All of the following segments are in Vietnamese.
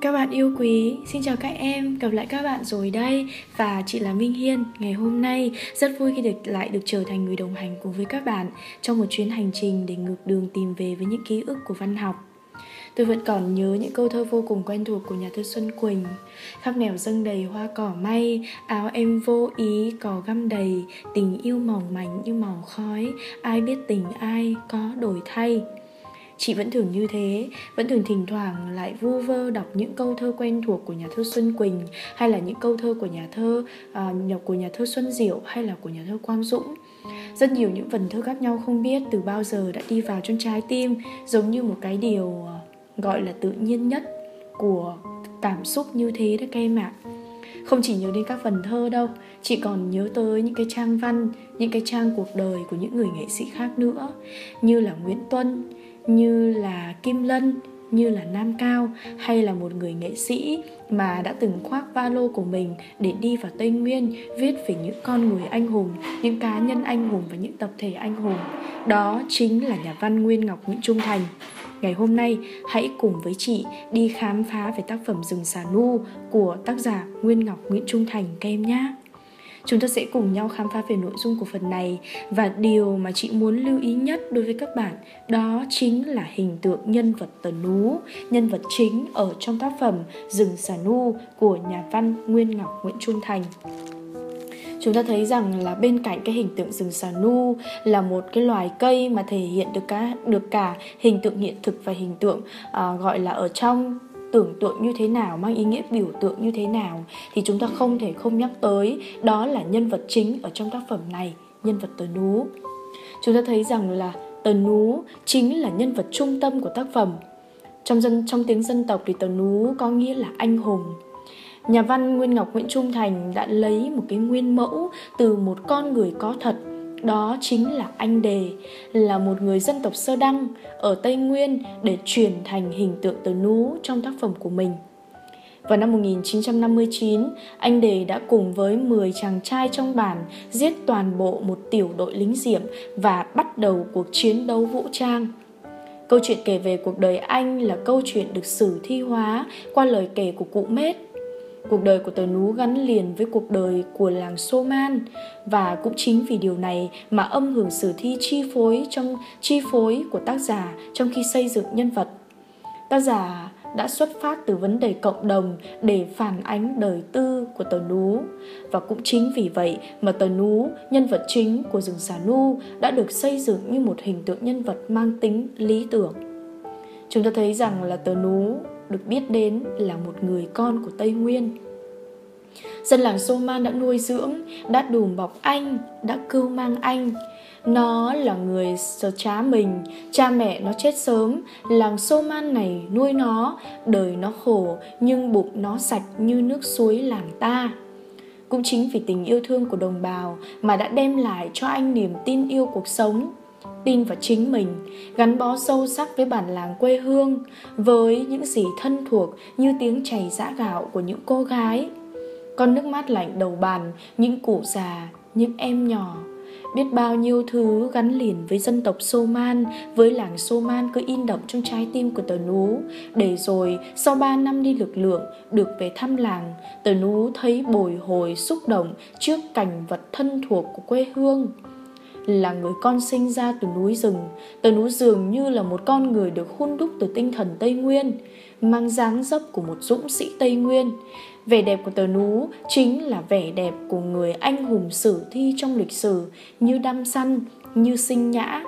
Các bạn yêu quý, xin chào các em, gặp lại các bạn rồi đây. Và chị là Minh Hiên Ngày hôm nay rất vui khi được lại được trở thành người đồng hành cùng với các bạn Trong một chuyến hành trình để ngược đường tìm về với những ký ức của văn học. Tôi vẫn còn nhớ những câu thơ vô cùng quen thuộc của nhà thơ Xuân Quỳnh. Khắp nẻo dâng đầy hoa cỏ may Áo em vô ý cỏ găm đầy. Tình yêu mỏng mảnh như màu khói Ai biết tình ai có đổi thay. Chị vẫn thường như thế, vẫn thường thỉnh thoảng lại vu vơ đọc những câu thơ quen thuộc của nhà thơ Xuân Quỳnh hay là những câu thơ của nhà thơ uh, của nhà thơ Xuân Diệu hay là của nhà thơ Quang Dũng. Rất nhiều những vần thơ khác nhau không biết từ bao giờ đã đi vào trong trái tim giống như một cái điều à, gọi là tự nhiên nhất của cảm xúc như thế đấy các em ạ. Không chỉ nhớ đến các phần thơ đâu, chị còn nhớ tới những cái trang văn, những cái trang cuộc đời của những người nghệ sĩ khác nữa, như là Nguyễn Tuân, như là Kim Lân, như là Nam Cao hay là một người nghệ sĩ mà đã từng khoác ba lô của mình để đi vào Tây Nguyên viết về những con người anh hùng, những cá nhân anh hùng và những tập thể anh hùng. Đó chính là nhà văn Nguyên Ngọc Nguyễn Trung Thành. Ngày hôm nay, hãy cùng với chị đi khám phá về tác phẩm Rừng Xà Nu của tác giả Nguyên Ngọc Nguyễn Trung Thành các em nhé. Chúng ta sẽ cùng nhau khám phá về nội dung của phần này. Và điều mà chị muốn lưu ý nhất đối với các bạn đó chính là hình tượng nhân vật tờ nú, nhân vật chính ở trong tác phẩm Rừng Xà Nu của nhà văn Nguyên Ngọc Nguyễn Trung Thành. Chúng ta thấy rằng là bên cạnh cái hình tượng rừng xà nu là một cái loài cây mà thể hiện được cả được cả hình tượng hiện thực và hình tượng uh, gọi là ở trong tưởng tượng như thế nào, mang ý nghĩa biểu tượng như thế nào thì chúng ta không thể không nhắc tới, đó là nhân vật chính ở trong tác phẩm này, nhân vật tờ nú. Chúng ta thấy rằng là tờ nú chính là nhân vật trung tâm của tác phẩm. Trong dân, trong tiếng dân tộc thì tờ nú có nghĩa là anh hùng. Nhà văn nguyên ngọc nguyễn trung thành đã lấy một cái nguyên mẫu từ một con người có thật đó chính là anh Đề, là một người dân tộc Sơ Đăng ở Tây Nguyên để truyền thành hình tượng tờ nú trong tác phẩm của mình. Vào năm 1959, anh Đề đã cùng với 10 chàng trai trong bản giết toàn bộ một tiểu đội lính diệm và bắt đầu cuộc chiến đấu vũ trang. Câu chuyện kể về cuộc đời anh là câu chuyện được sử thi hóa qua lời kể của cụ Mết Cuộc đời của tờ nú gắn liền với cuộc đời của làng Soman. Và cũng chính vì điều này mà âm hưởng sử thi chi phối trong, chi phối của tác giả trong khi xây dựng nhân vật. Tác giả đã xuất phát từ vấn đề cộng đồng để phản ánh đời tư của tờ nú. Và cũng chính vì vậy mà tờ nú, nhân vật chính của rừng xà nu đã được xây dựng như một hình tượng nhân vật mang tính lý tưởng. Chúng ta thấy rằng là tờ nú được biết đến là một người con của Tây Nguyên. Dân làng Soman đã nuôi dưỡng, đã đùm bọc anh, đã cưu mang anh. Nó là người sờ trá mình, cha mẹ nó chết sớm, làng Soman này nuôi nó, đời nó khổ nhưng bụng nó sạch như nước suối làng ta. Cũng chính vì tình yêu thương của đồng bào mà đã đem lại cho anh niềm tin yêu cuộc sống, tin vào chính mình gắn bó sâu sắc với bản làng quê hương với những gì thân thuộc như tiếng chảy giã gạo của những cô gái con nước mắt lạnh đầu bàn những cụ già những em nhỏ biết bao nhiêu thứ gắn liền với dân tộc Soman, với làng Soman cứ in đậm trong trái tim của tờ nú. Để rồi, sau ba năm đi lực lượng, được về thăm làng, tờ nú thấy bồi hồi xúc động trước cảnh vật thân thuộc của quê hương là người con sinh ra từ núi rừng. Tờ núi dường như là một con người được hun đúc từ tinh thần tây nguyên, mang dáng dấp của một dũng sĩ tây nguyên. Vẻ đẹp của tờ nú chính là vẻ đẹp của người anh hùng sử thi trong lịch sử, như đăm săn, như sinh nhã.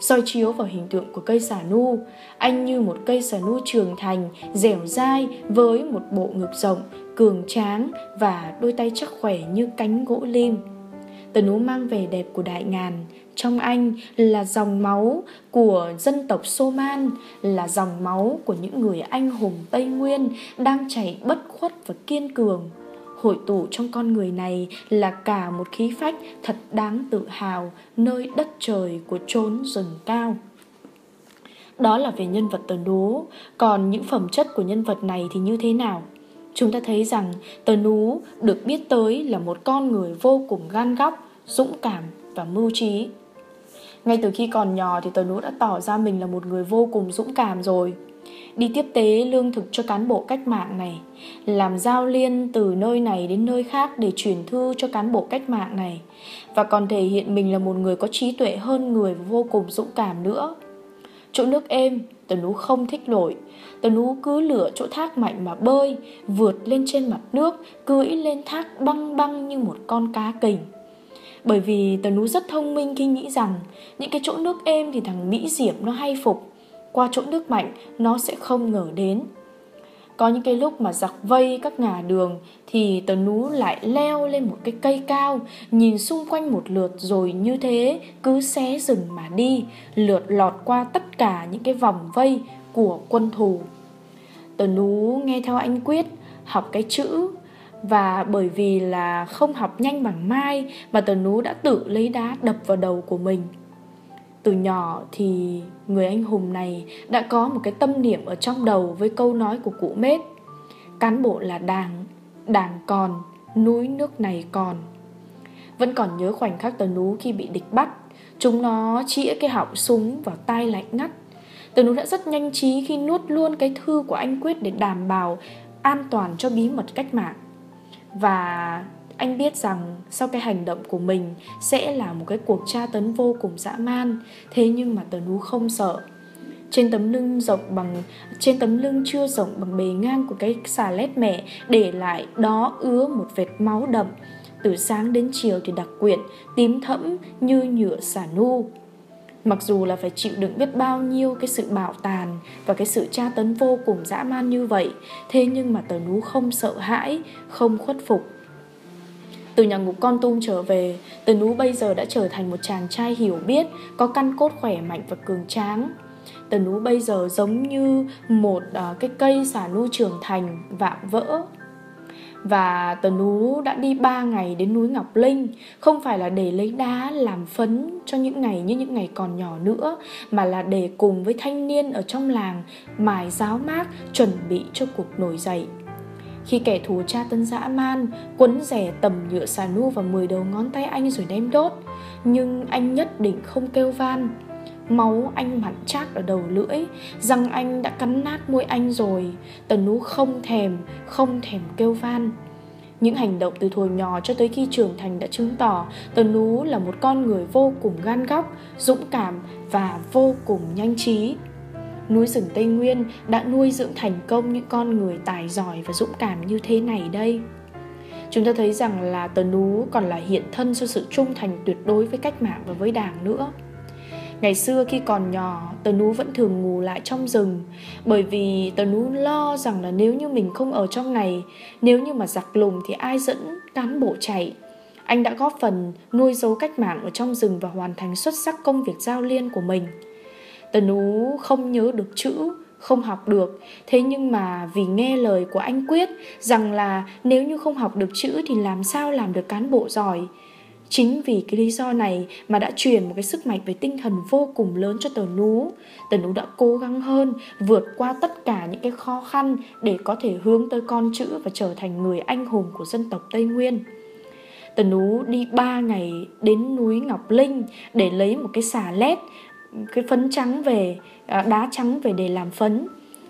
Soi chiếu vào hình tượng của cây xà nu, anh như một cây xà nu trưởng thành, dẻo dai với một bộ ngực rộng, cường tráng và đôi tay chắc khỏe như cánh gỗ lim. Tần Ú mang vẻ đẹp của đại ngàn. Trong anh là dòng máu của dân tộc Soman Là dòng máu của những người anh hùng Tây Nguyên Đang chảy bất khuất và kiên cường. Hội tụ trong con người này là cả một khí phách thật đáng tự hào, Nơi đất trời của chốn rừng cao. Đó là về nhân vật tờ đố Còn những phẩm chất của nhân vật này thì như thế nào? Chúng ta thấy rằng tờ nú được biết tới là một con người vô cùng gan góc dũng cảm và mưu trí. Ngay từ khi còn nhỏ thì Tờ Nú đã tỏ ra mình là một người vô cùng dũng cảm rồi. đi tiếp tế lương thực cho cán bộ cách mạng này, làm giao liên từ nơi này đến nơi khác để truyền thư cho cán bộ cách mạng này, và còn thể hiện mình là một người có trí tuệ hơn người vô cùng dũng cảm nữa. Chỗ nước êm, Tờ nú không thích lội Tờ nú cứ lựa chỗ thác mạnh mà bơi, vượt lên trên mặt nước, cưỡi lên thác băng băng như một con cá kình. Bởi vì tờ nú rất thông minh khi nghĩ rằng những cái chỗ nước êm thì thằng Mỹ Diệp nó hay phục, qua chỗ nước mạnh nó sẽ không ngờ đến. Có những cái lúc mà giặc vây các ngả đường thì tờ nú lại leo lên một cái cây cao, nhìn xung quanh một lượt rồi như thế cứ xé rừng mà đi, lượt lọt qua tất cả những cái vòng vây của quân thù. Tờ nú nghe theo anh Quyết học cái chữ và bởi vì là không học nhanh bằng mai mà tờ nú đã tự lấy đá đập vào đầu của mình từ nhỏ thì người anh hùng này đã có một cái tâm niệm ở trong đầu với câu nói của cụ mết, cán bộ là đảng đảng còn, núi nước này còn. Vẫn còn nhớ khoảnh khắc tờ nú khi bị địch bắt, chúng nó chĩa cái họng súng vào tai lạnh ngắt. Tờ nú đã rất nhanh trí khi nuốt luôn cái thư của anh quyết để đảm bảo an toàn cho bí mật cách mạng. Và anh biết rằng sau cái hành động của mình sẽ là một cái cuộc tra tấn vô cùng dã man, thế nhưng mà tờ nú không sợ. Trên tấm lưng rộng bằng, trên tấm lưng chưa rộng bằng bề ngang của cái xà lét mẹ để lại đó ứa một vệt máu đậm. Từ sáng đến chiều thì đặc quyện tím thẫm như nhựa xà nu. Mặc dù là phải chịu đựng biết bao nhiêu cái sự bạo tàn và cái sự tra tấn vô cùng dã man như vậy, thế nhưng mà tờ nú không sợ hãi, không khuất phục từ nhà ngục con tum trở về, Từ Nú bây giờ đã trở thành một chàng trai hiểu biết, có căn cốt khỏe mạnh và cường tráng. Từ Nú bây giờ giống như một uh, cái cây xả nu trưởng thành, vạm vỡ. Và Tờ Nú đã đi 3 ngày đến núi Ngọc Linh Không phải là để lấy đá làm phấn cho những ngày như những ngày còn nhỏ nữa Mà là để cùng với thanh niên ở trong làng mài giáo mát chuẩn bị cho cuộc nổi dậy khi kẻ thù tra tấn dã man, quấn rẻ tầm nhựa xà nu vào 10 đầu ngón tay anh rồi đem đốt. Nhưng anh nhất định không kêu van. Máu anh mặn chát ở đầu lưỡi, răng anh đã cắn nát môi anh rồi. Tần nú không thèm, không thèm kêu van. Những hành động từ thuở nhỏ cho tới khi trưởng thành đã chứng tỏ Tần Nú là một con người vô cùng gan góc, dũng cảm và vô cùng nhanh trí núi rừng Tây Nguyên đã nuôi dưỡng thành công những con người tài giỏi và dũng cảm như thế này đây. Chúng ta thấy rằng là Tờ Nú còn là hiện thân cho sự trung thành tuyệt đối với cách mạng và với đảng nữa. Ngày xưa khi còn nhỏ, Tờ Nú vẫn thường ngủ lại trong rừng Bởi vì Tờ Nú lo rằng là nếu như mình không ở trong này Nếu như mà giặc lùng thì ai dẫn cán bộ chạy Anh đã góp phần nuôi dấu cách mạng ở trong rừng và hoàn thành xuất sắc công việc giao liên của mình Tần Ú không nhớ được chữ, không học được Thế nhưng mà vì nghe lời của anh Quyết Rằng là nếu như không học được chữ thì làm sao làm được cán bộ giỏi Chính vì cái lý do này mà đã truyền một cái sức mạnh về tinh thần vô cùng lớn cho Tần Nú. Tần Nú đã cố gắng hơn, vượt qua tất cả những cái khó khăn để có thể hướng tới con chữ và trở thành người anh hùng của dân tộc Tây Nguyên. Tần ú đi 3 ngày đến núi Ngọc Linh để lấy một cái xà lét cái phấn trắng về à, đá trắng về để làm phấn.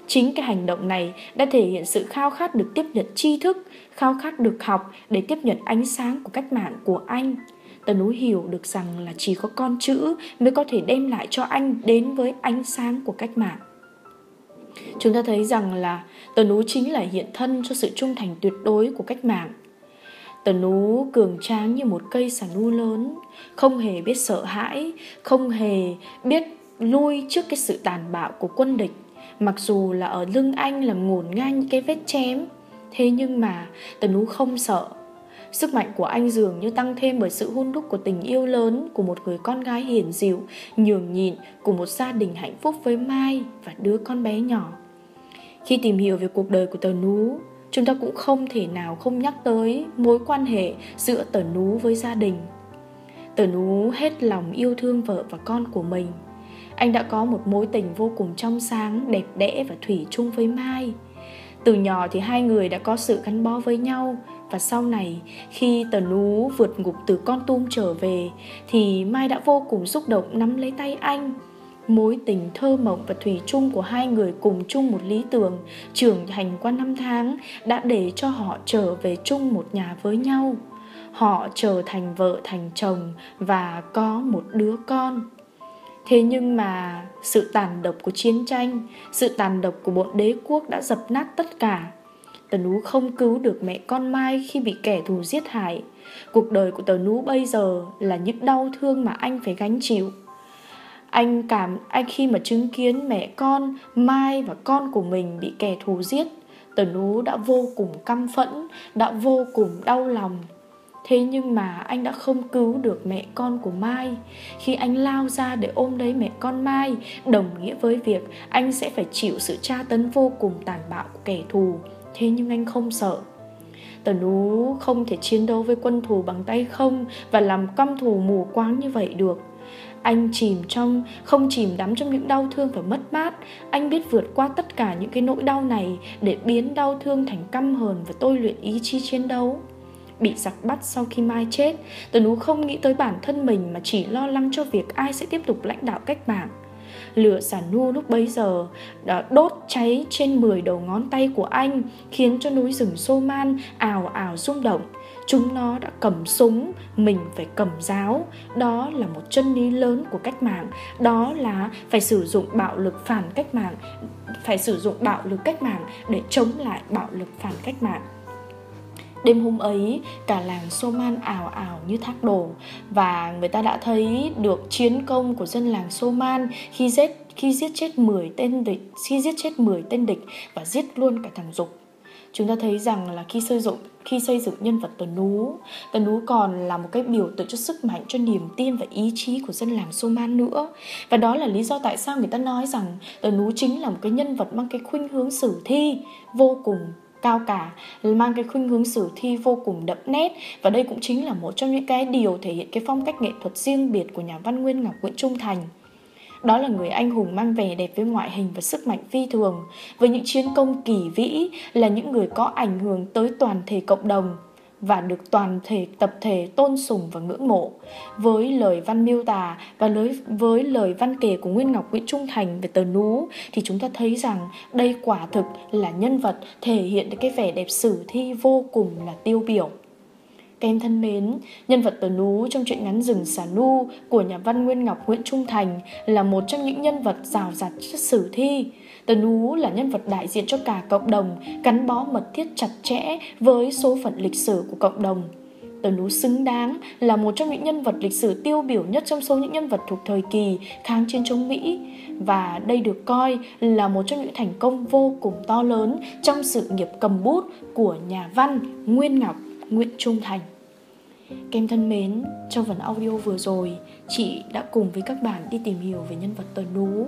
Chính cái hành động này đã thể hiện sự khao khát được tiếp nhận tri thức, khao khát được học để tiếp nhận ánh sáng của cách mạng của anh. Tần núi hiểu được rằng là chỉ có con chữ mới có thể đem lại cho anh đến với ánh sáng của cách mạng. Chúng ta thấy rằng là tần núi chính là hiện thân cho sự trung thành tuyệt đối của cách mạng. Tờ nú cường tráng như một cây xà nu lớn Không hề biết sợ hãi Không hề biết lui trước cái sự tàn bạo của quân địch Mặc dù là ở lưng anh là ngổn ngang những cái vết chém Thế nhưng mà tờ nú không sợ Sức mạnh của anh dường như tăng thêm bởi sự hôn đúc của tình yêu lớn của một người con gái hiền dịu, nhường nhịn của một gia đình hạnh phúc với Mai và đứa con bé nhỏ. Khi tìm hiểu về cuộc đời của tờ nú, chúng ta cũng không thể nào không nhắc tới mối quan hệ giữa tờ nú với gia đình. Tờ nú hết lòng yêu thương vợ và con của mình. Anh đã có một mối tình vô cùng trong sáng, đẹp đẽ và thủy chung với mai. Từ nhỏ thì hai người đã có sự gắn bó với nhau và sau này khi tờ nú vượt ngục từ con tum trở về thì mai đã vô cùng xúc động nắm lấy tay anh mối tình thơ mộng và thủy chung của hai người cùng chung một lý tưởng, trưởng thành qua năm tháng, đã để cho họ trở về chung một nhà với nhau. Họ trở thành vợ thành chồng và có một đứa con. Thế nhưng mà sự tàn độc của chiến tranh, sự tàn độc của bọn đế quốc đã dập nát tất cả. Tần ú không cứu được mẹ con mai khi bị kẻ thù giết hại. Cuộc đời của tần ú bây giờ là những đau thương mà anh phải gánh chịu anh cảm, anh khi mà chứng kiến mẹ con, mai và con của mình bị kẻ thù giết, tần ú đã vô cùng căm phẫn, đã vô cùng đau lòng. Thế nhưng mà anh đã không cứu được mẹ con của Mai. Khi anh lao ra để ôm lấy mẹ con Mai, Đồng nghĩa với việc anh sẽ phải chịu sự tra tấn vô cùng tàn bạo của kẻ thù. Thế nhưng anh không sợ. Tần Ú không thể chiến đấu với quân thù bằng tay không Và làm căm thù mù quáng như vậy được anh chìm trong không chìm đắm trong những đau thương và mất mát anh biết vượt qua tất cả những cái nỗi đau này để biến đau thương thành căm hờn và tôi luyện ý chí chiến đấu bị giặc bắt sau khi Mai chết, Tần Ú không nghĩ tới bản thân mình mà chỉ lo lắng cho việc ai sẽ tiếp tục lãnh đạo cách mạng. Lửa xả nu lúc bấy giờ đã đốt cháy trên 10 đầu ngón tay của anh khiến cho núi rừng Soman ào ào rung động. Chúng nó đã cầm súng, mình phải cầm giáo. Đó là một chân lý lớn của cách mạng. Đó là phải sử dụng bạo lực phản cách mạng, phải sử dụng bạo lực cách mạng để chống lại bạo lực phản cách mạng. Đêm hôm ấy, cả làng Soman ảo ảo như thác đổ và người ta đã thấy được chiến công của dân làng Soman khi giết khi giết chết 10 tên địch, khi giết chết 10 tên địch và giết luôn cả thằng Dục. Chúng ta thấy rằng là khi xây dựng khi xây dựng nhân vật Tần Nú, Tần Nú còn là một cái biểu tượng cho sức mạnh, cho niềm tin và ý chí của dân làng Soman nữa. Và đó là lý do tại sao người ta nói rằng Tần Nú chính là một cái nhân vật mang cái khuynh hướng sử thi vô cùng cao cả mang cái khuynh hướng sử thi vô cùng đậm nét và đây cũng chính là một trong những cái điều thể hiện cái phong cách nghệ thuật riêng biệt của nhà văn Nguyên Ngọc Nguyễn Trung Thành. Đó là người anh hùng mang vẻ đẹp với ngoại hình và sức mạnh phi thường, với những chiến công kỳ vĩ là những người có ảnh hưởng tới toàn thể cộng đồng và được toàn thể tập thể tôn sùng và ngưỡng mộ. Với lời văn miêu tả và với, với lời văn kể của Nguyên Ngọc Nguyễn Trung Thành về tờ nú thì chúng ta thấy rằng đây quả thực là nhân vật thể hiện được cái vẻ đẹp sử thi vô cùng là tiêu biểu. Các em thân mến, nhân vật Tờ Nú trong truyện ngắn Rừng Xà Nu của nhà văn Nguyên Ngọc Nguyễn Trung Thành là một trong những nhân vật rào rạt chất sử thi. Tờ Nú là nhân vật đại diện cho cả cộng đồng, gắn bó mật thiết chặt chẽ với số phận lịch sử của cộng đồng. Tờ Nú xứng đáng là một trong những nhân vật lịch sử tiêu biểu nhất trong số những nhân vật thuộc thời kỳ kháng chiến chống Mỹ và đây được coi là một trong những thành công vô cùng to lớn trong sự nghiệp cầm bút của nhà văn Nguyên Ngọc Nguyễn Trung Thành. Kem thân mến, trong phần audio vừa rồi, chị đã cùng với các bạn đi tìm hiểu về nhân vật Tờ Nú.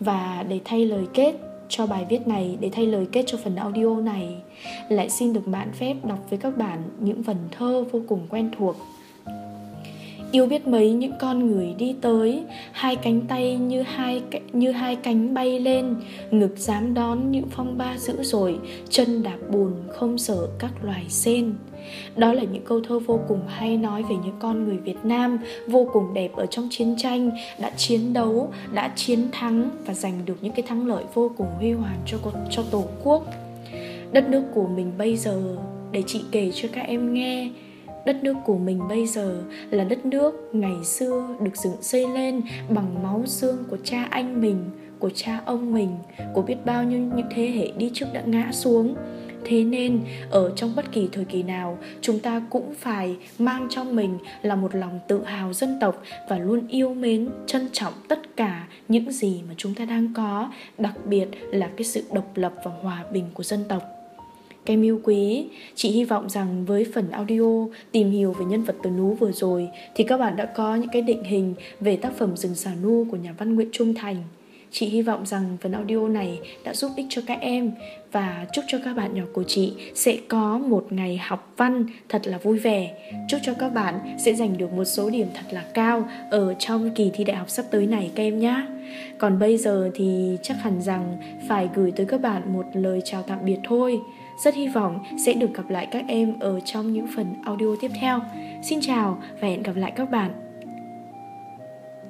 Và để thay lời kết cho bài viết này, để thay lời kết cho phần audio này, lại xin được bạn phép đọc với các bạn những vần thơ vô cùng quen thuộc yêu biết mấy những con người đi tới, hai cánh tay như hai như hai cánh bay lên, ngực dám đón những phong ba dữ dội, chân đạp bùn không sợ các loài sen. Đó là những câu thơ vô cùng hay nói về những con người Việt Nam, vô cùng đẹp ở trong chiến tranh, đã chiến đấu, đã chiến thắng và giành được những cái thắng lợi vô cùng huy hoàng cho cho tổ quốc. Đất nước của mình bây giờ, để chị kể cho các em nghe đất nước của mình bây giờ là đất nước ngày xưa được dựng xây lên bằng máu xương của cha anh mình, của cha ông mình, của biết bao nhiêu, những thế hệ đi trước đã ngã xuống. Thế nên, ở trong bất kỳ thời kỳ nào, chúng ta cũng phải mang trong mình là một lòng tự hào dân tộc và luôn yêu mến, trân trọng tất cả những gì mà chúng ta đang có, đặc biệt là cái sự độc lập và hòa bình của dân tộc. Kem yêu quý, chị hy vọng rằng với phần audio tìm hiểu về nhân vật Tờ Nú vừa rồi thì các bạn đã có những cái định hình về tác phẩm Rừng Xà Nu của nhà văn Nguyễn Trung Thành. Chị hy vọng rằng phần audio này đã giúp ích cho các em và chúc cho các bạn nhỏ của chị sẽ có một ngày học văn thật là vui vẻ. Chúc cho các bạn sẽ giành được một số điểm thật là cao ở trong kỳ thi đại học sắp tới này các em nhé. Còn bây giờ thì chắc hẳn rằng phải gửi tới các bạn một lời chào tạm biệt thôi. Rất hy vọng sẽ được gặp lại các em ở trong những phần audio tiếp theo. Xin chào và hẹn gặp lại các bạn